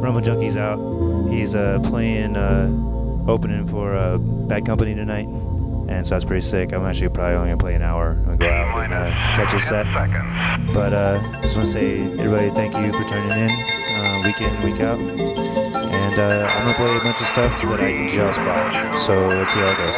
Rumble Junkie's out. He's uh, playing, uh, opening for uh, Bad Company tonight, and so that's pretty sick. I'm actually probably only gonna play an hour. I'm go out and uh, catch his set. But uh, just want to say, everybody, thank you for tuning in, uh, week in, week out. And uh, I'm gonna play a bunch of stuff that I just bought. So let's see how it goes.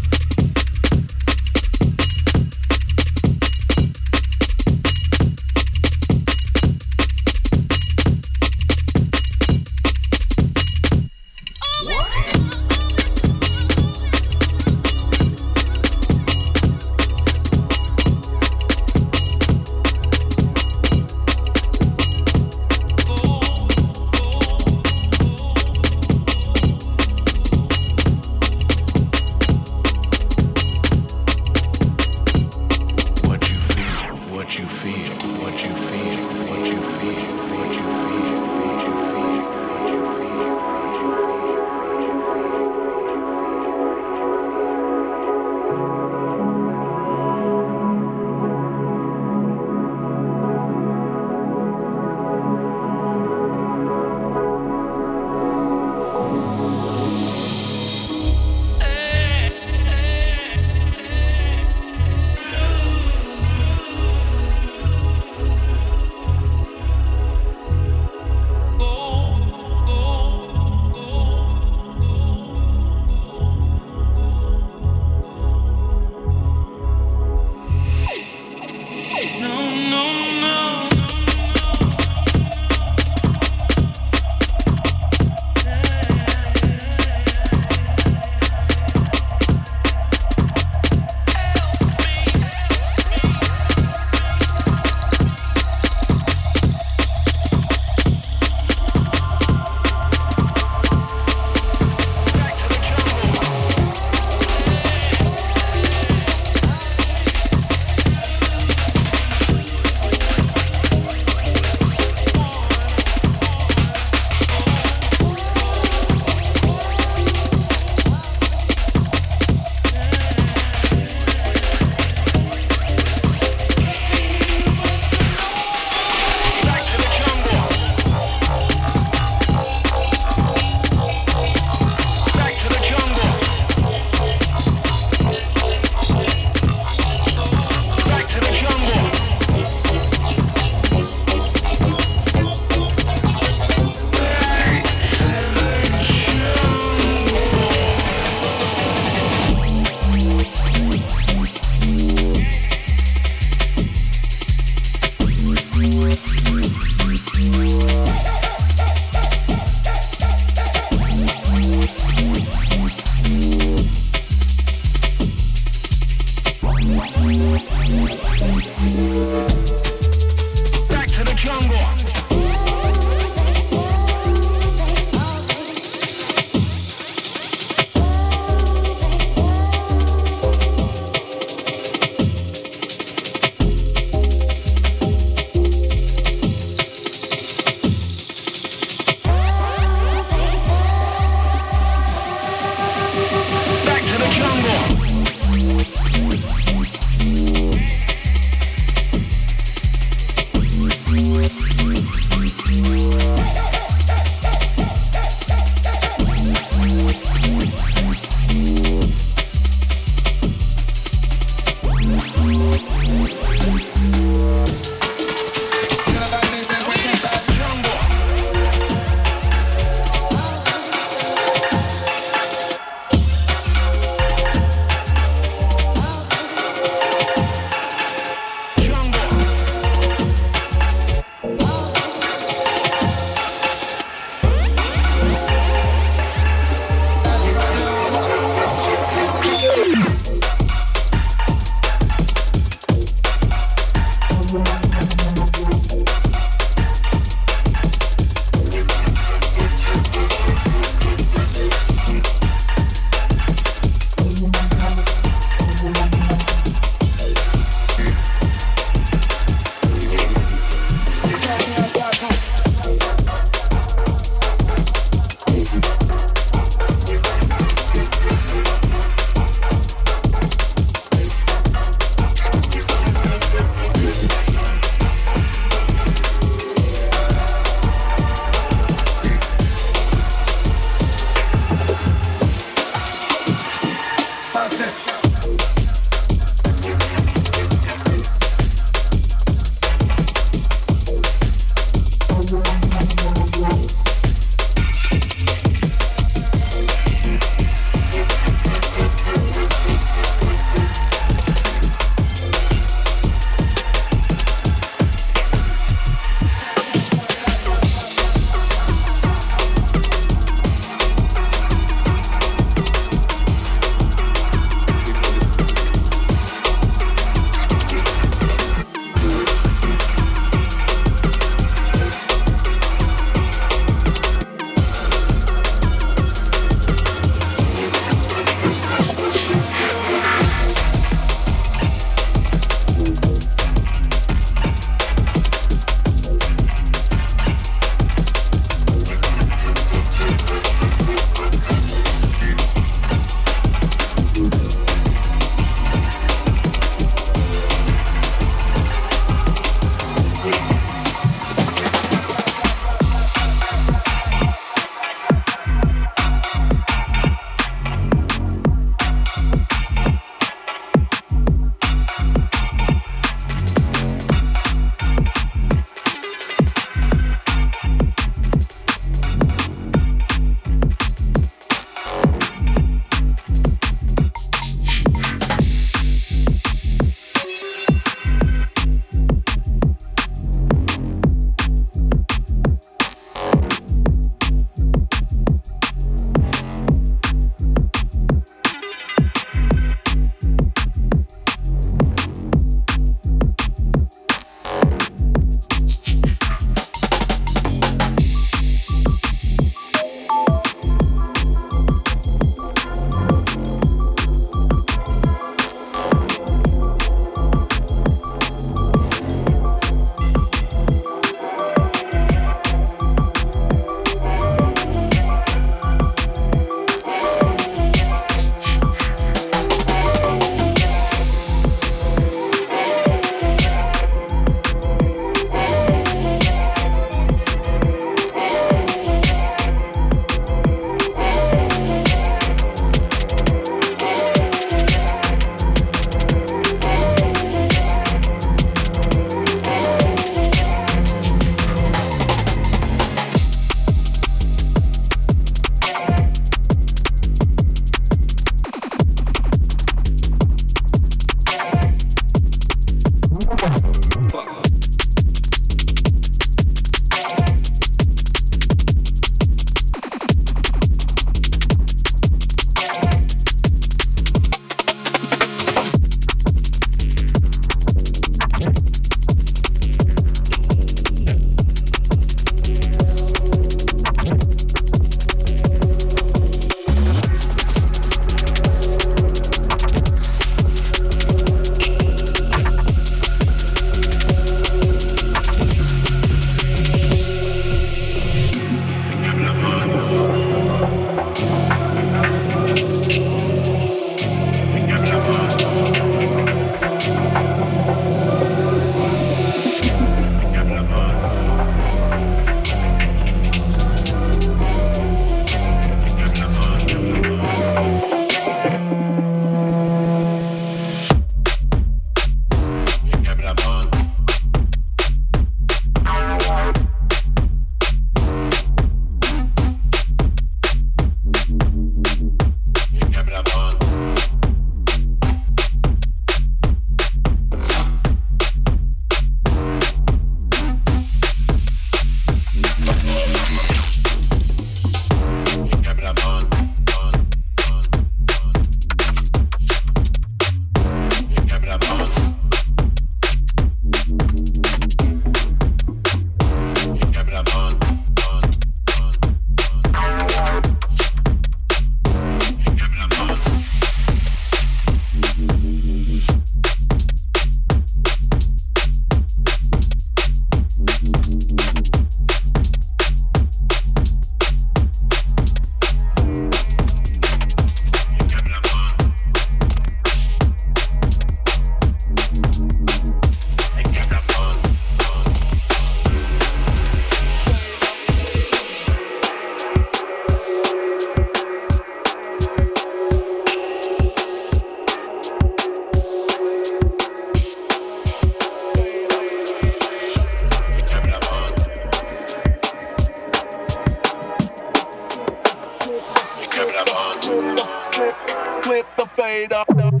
Flip the fader. Flip,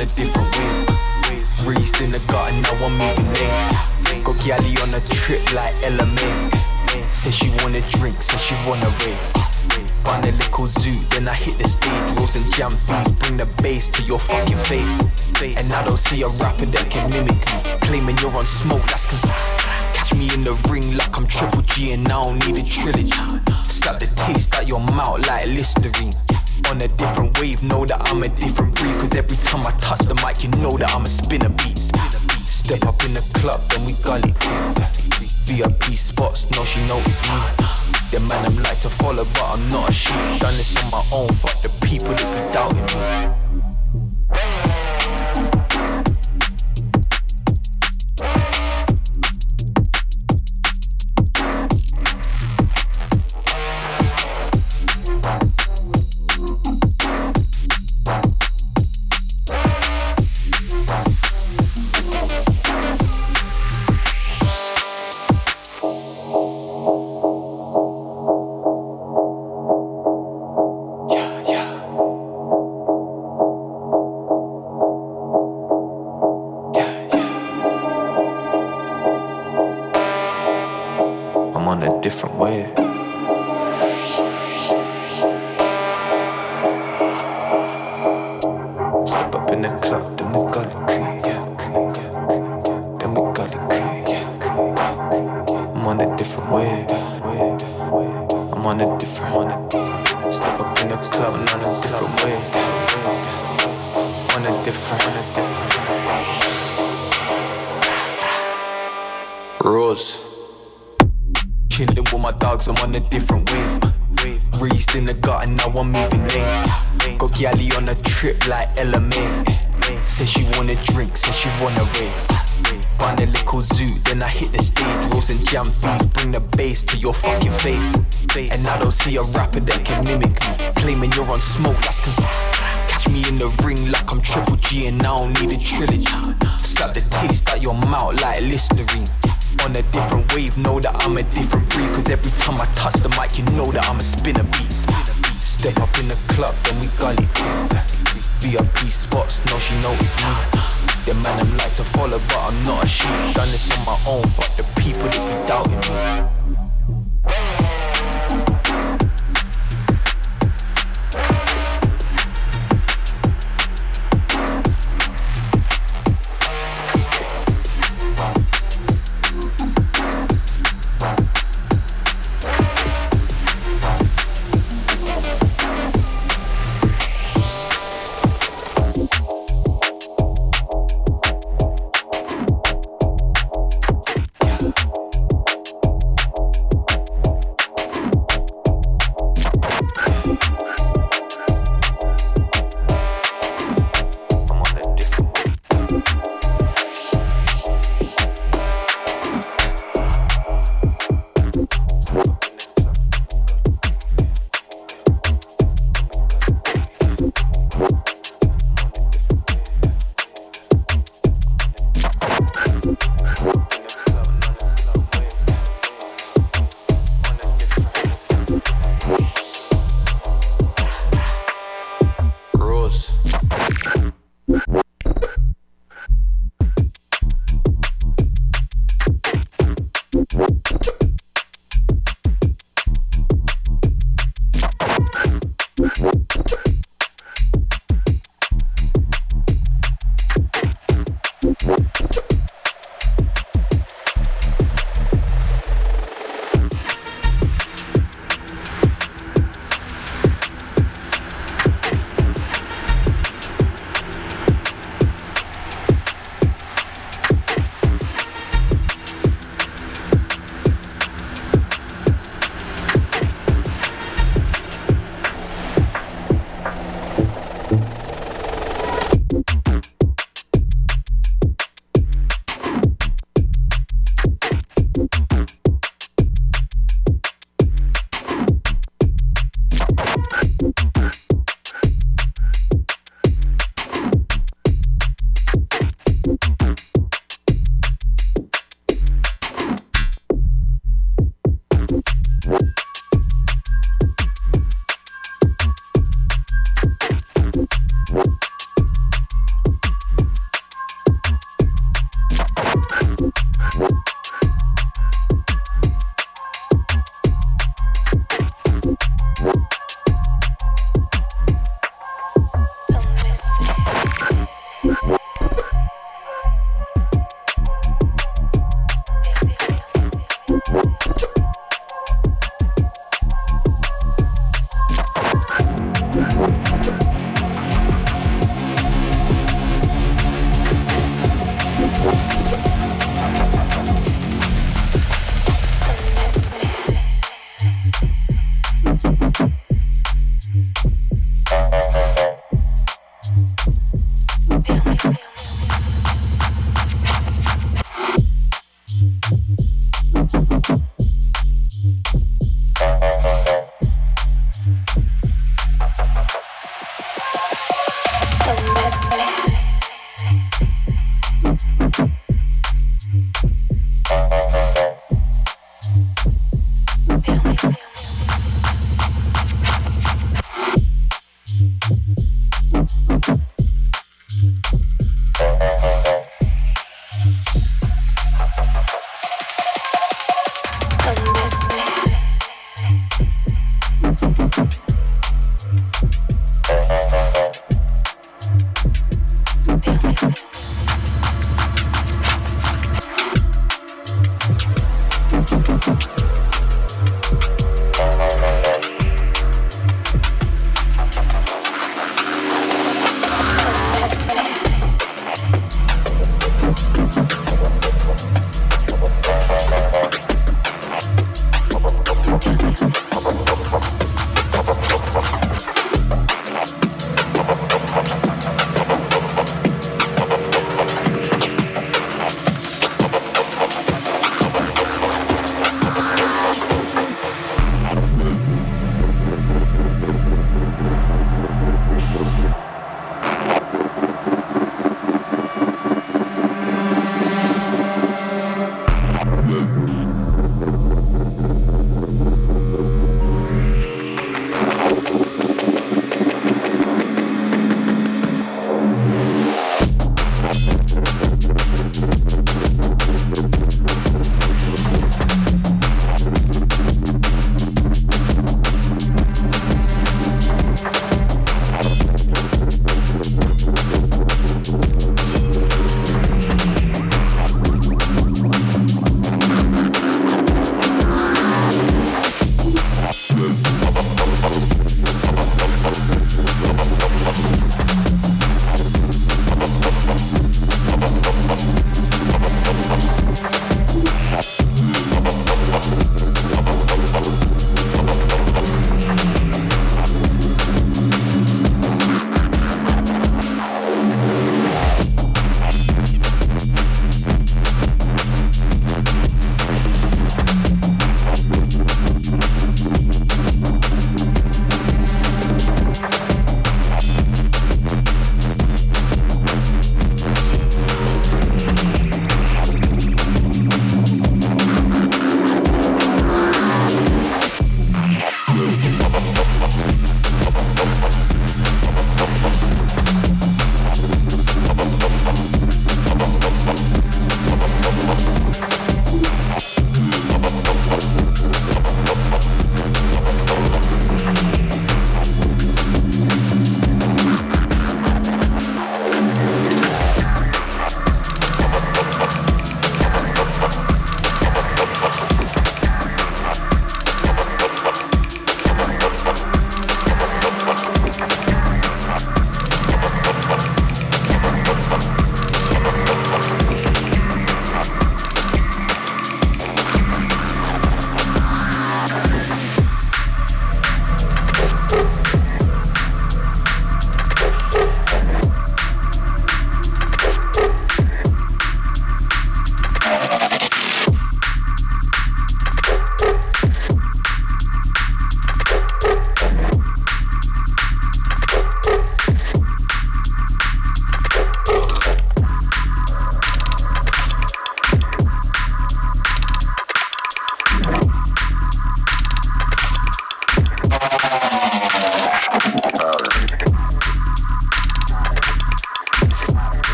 a different wave. Raised in the garden, now I'm moving in. Got Gally on a trip like May. Says she wanna drink, says she wanna rave. Run a little zoo, then I hit the stage. Rolls and jam thieves, bring the bass to your fucking face. And I don't see a rapper that can mimic me. Claiming you're on smoke, that's cons- Catch me in the ring like I'm Triple G and I don't need a trilogy. Slap the taste out your mouth like Listerine. On a different wave, know that I'm a different breed. Cause every time I touch the mic, you know that I'm a spinner beat. Step up in the club, then we gully. VIP spots, no, she noticed me. The man I'm like to follow, but I'm not a sheep. Done this on my own, fuck the people that be doubting me. Cause every time I touch the mic, you know that I'm a spinner beat. Step up in the club, then we gully. VIP spots, no, she noticed me. The man I'm like to follow, but I'm not a sheep. Done this on my own, fuck the people that be doubting me. Thank.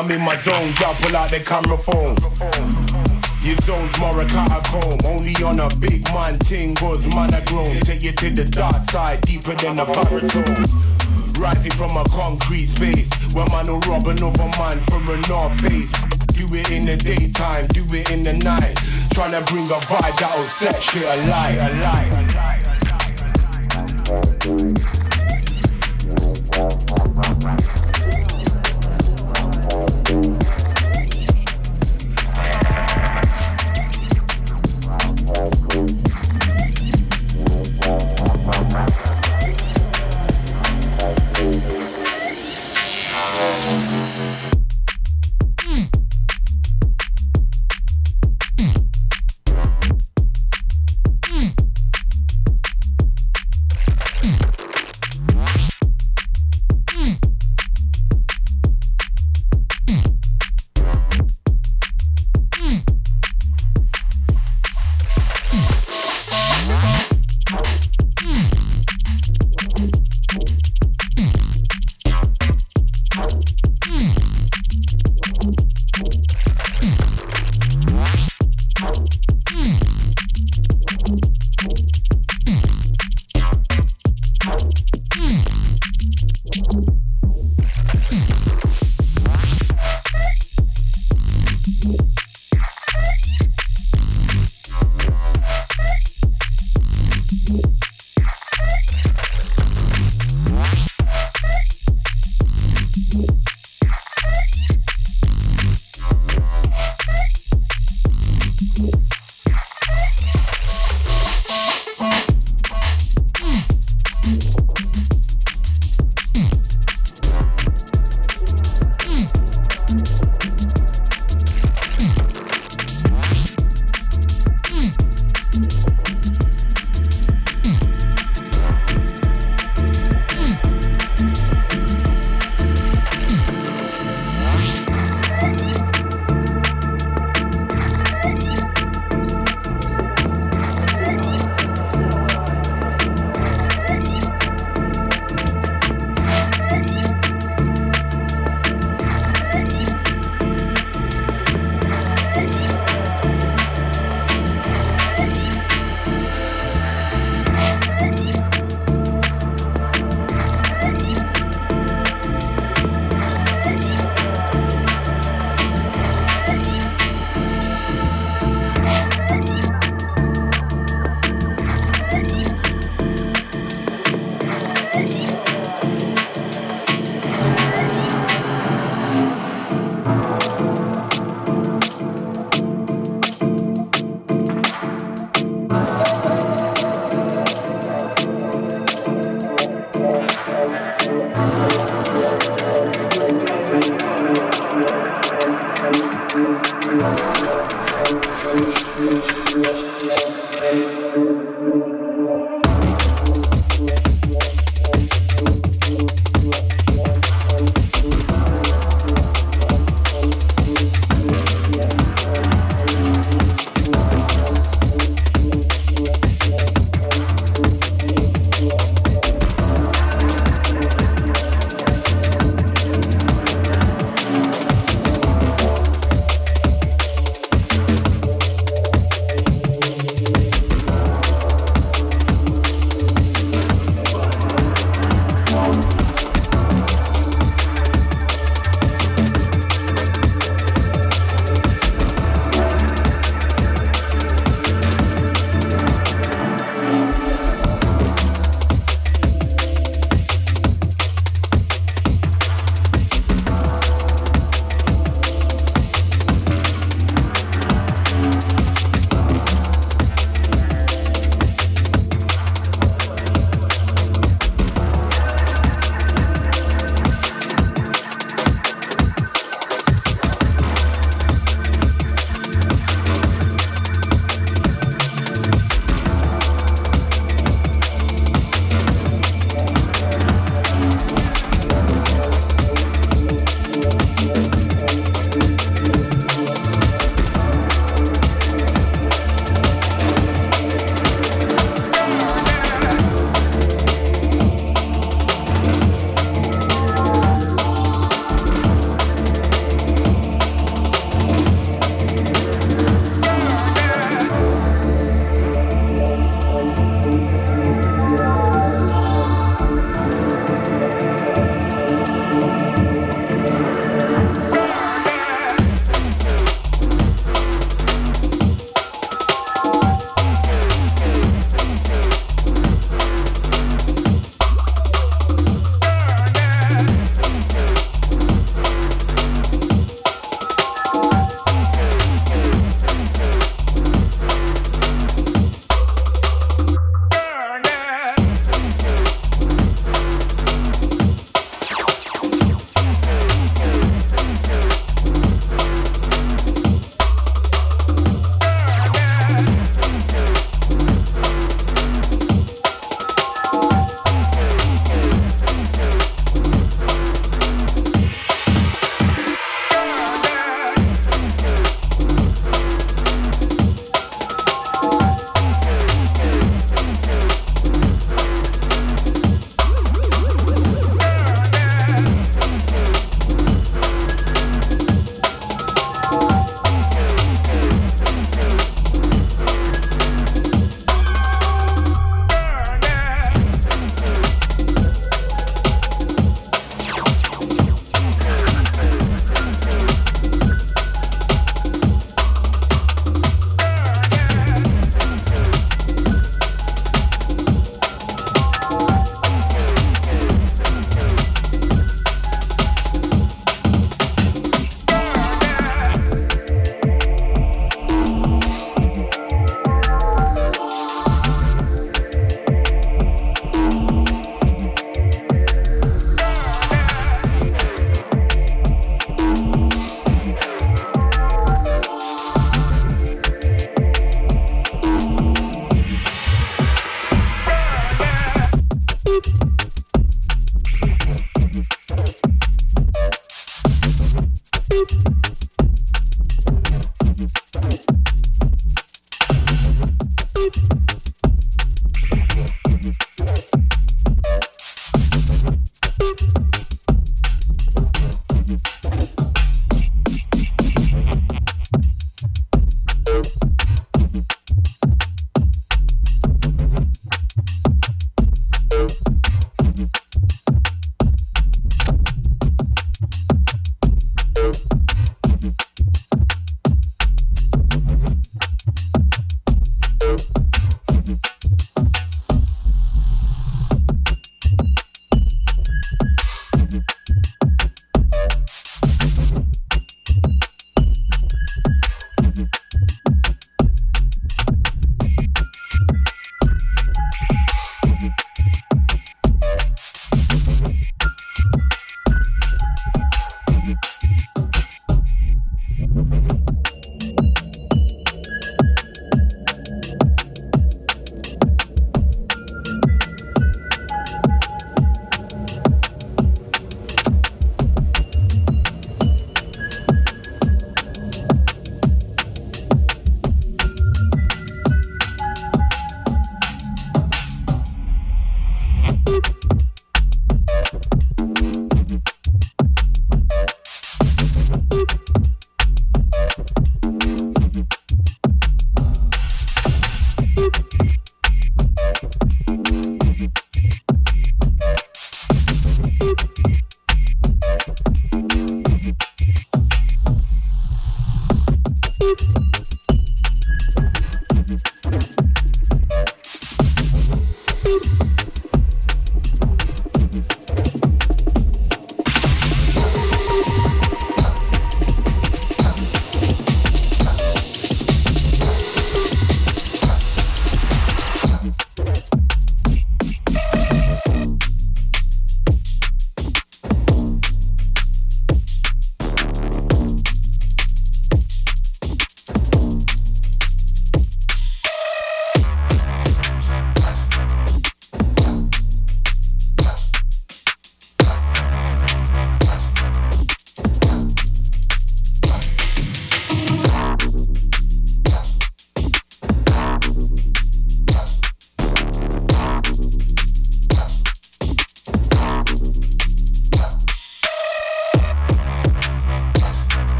I'm in my zone, girl, pull out the camera phone. Your zone's more a catacomb, only on a big man ting goes man a grown. Take you to the dark side, deeper than a baritone. Rising from a concrete space, where man will rob another man from a north face. Do it in the daytime, do it in the night. Tryna bring a vibe that'll set shit alight, alight, alight. Cause I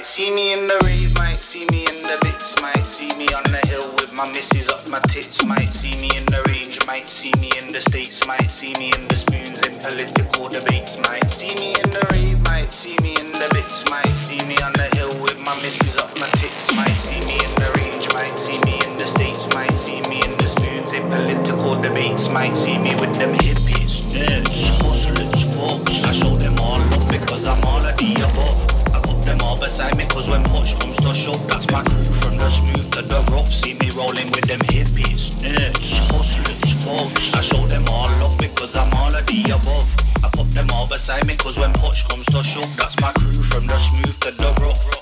Might see me in the rave, might see me in the bits, might see me on the hill with my misses up my tits, might see me in the range, might see me in the states, might see me in the spoons in political debates, might see me in the rave, might see me in the bits, might see me on the hill with my misses up my tits, might see me in the range, might see me in the states, might see me in the spoons in political debates, might see me with them hippies, nerds, hustlers, folks. I show them all up because I'm all of the above them all beside me Cause when push comes to shove That's my crew from the smooth to the rough. See me rolling with them hippies, nerds, hustlers, folks I show them all up because I'm all of the above. I put them all beside me Cause when push comes to shove That's my crew from the smooth to the rough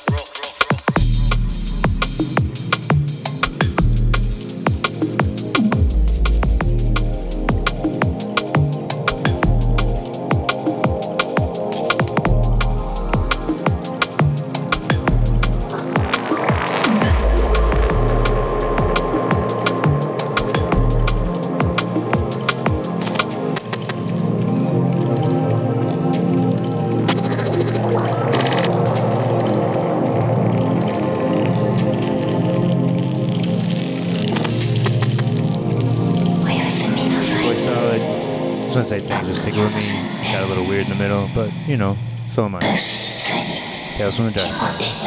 but you know, so am I. Tales from the Dark Side.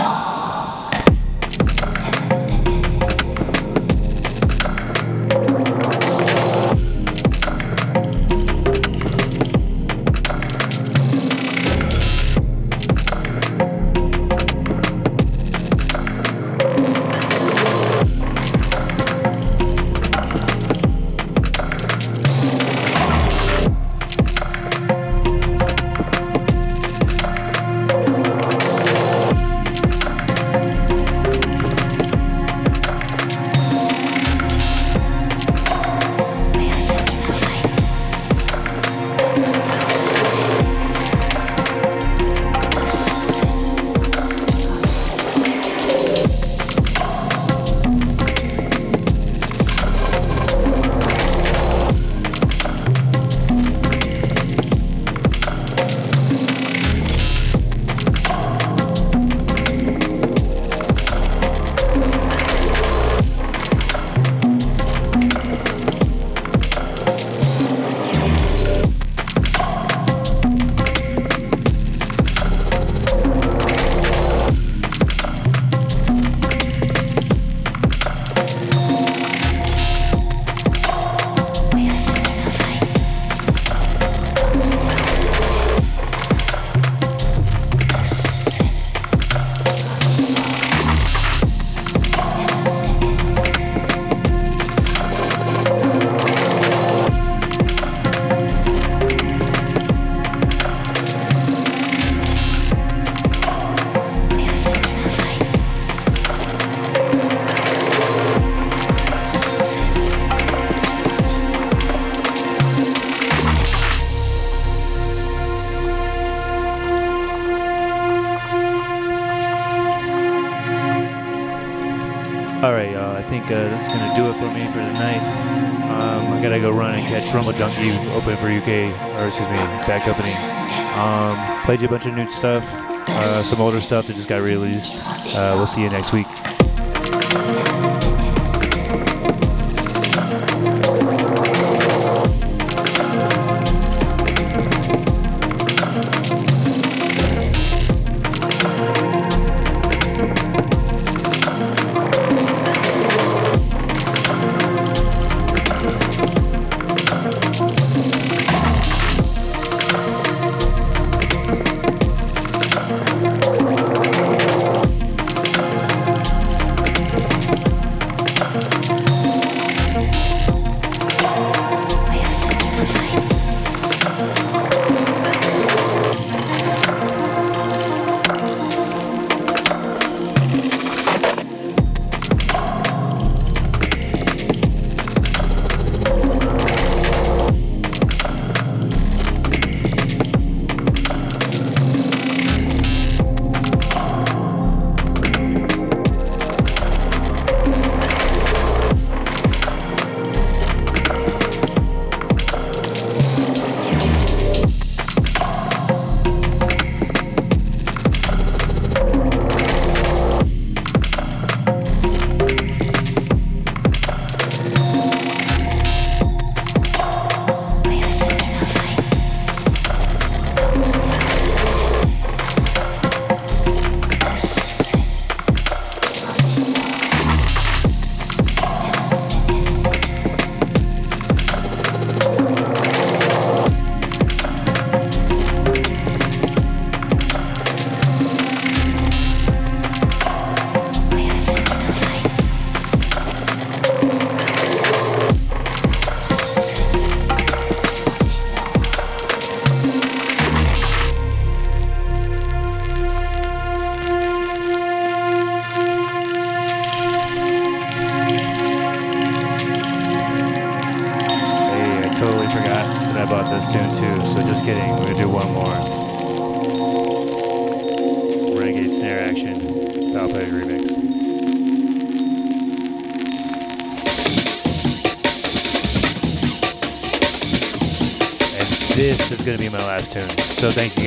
Me for tonight. Um, I gotta go run and catch Rumble Junkie open for UK, or excuse me, back opening. Um, played you a bunch of new stuff, uh, some older stuff that just got released. Uh, we'll see you next week. So thank you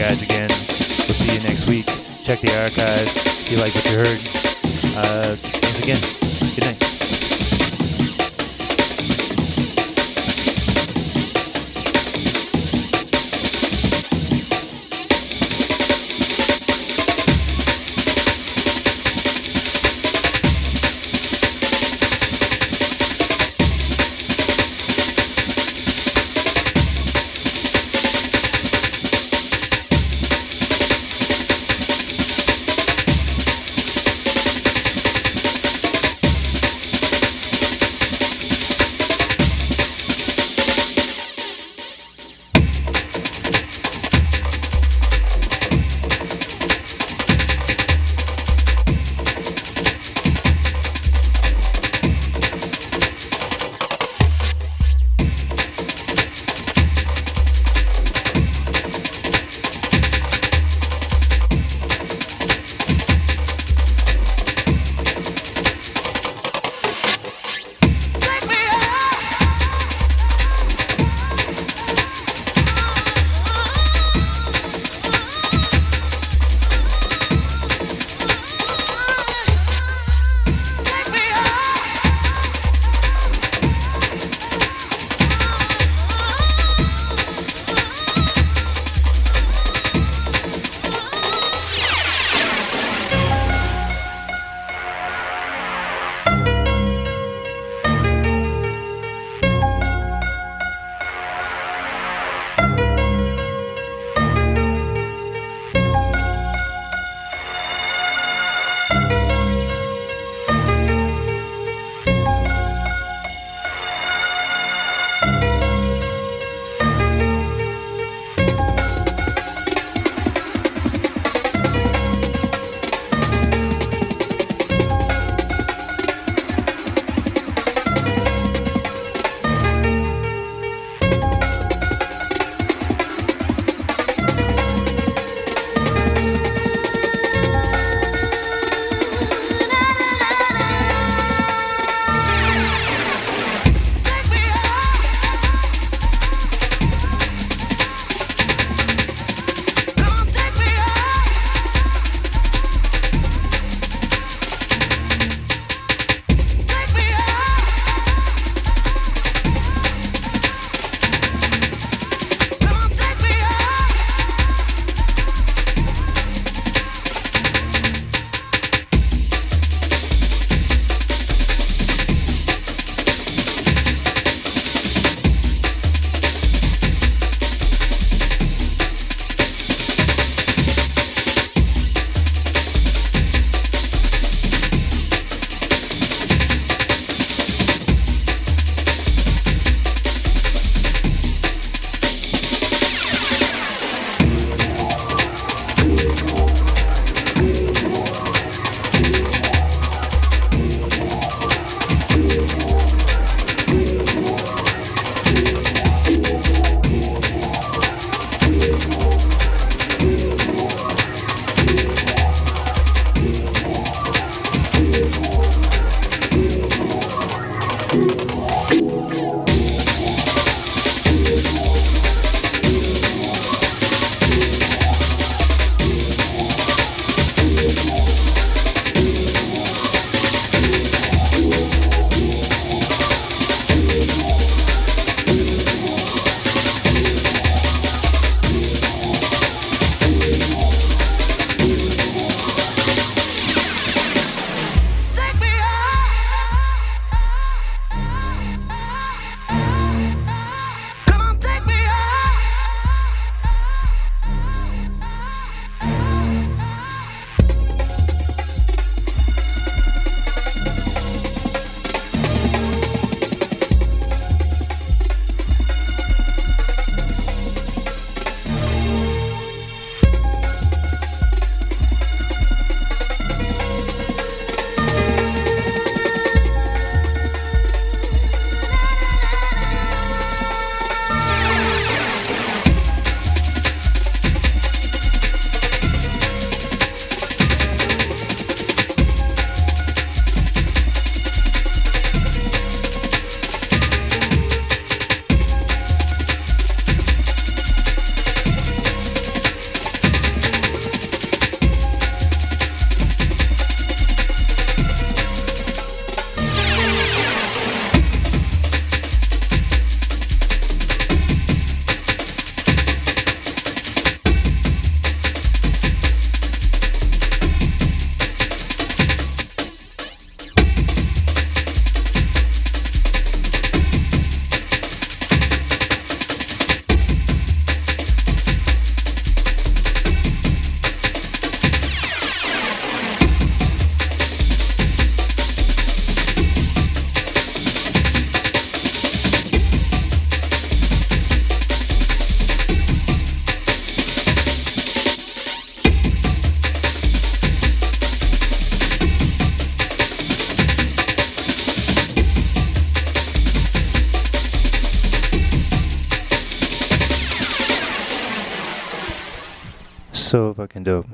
fucking dope.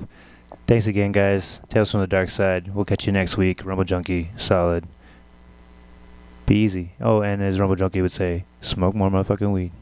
Thanks again, guys. Tales from the Dark Side. We'll catch you next week. Rumble Junkie, solid. Be easy. Oh, and as Rumble Junkie would say, smoke more motherfucking weed.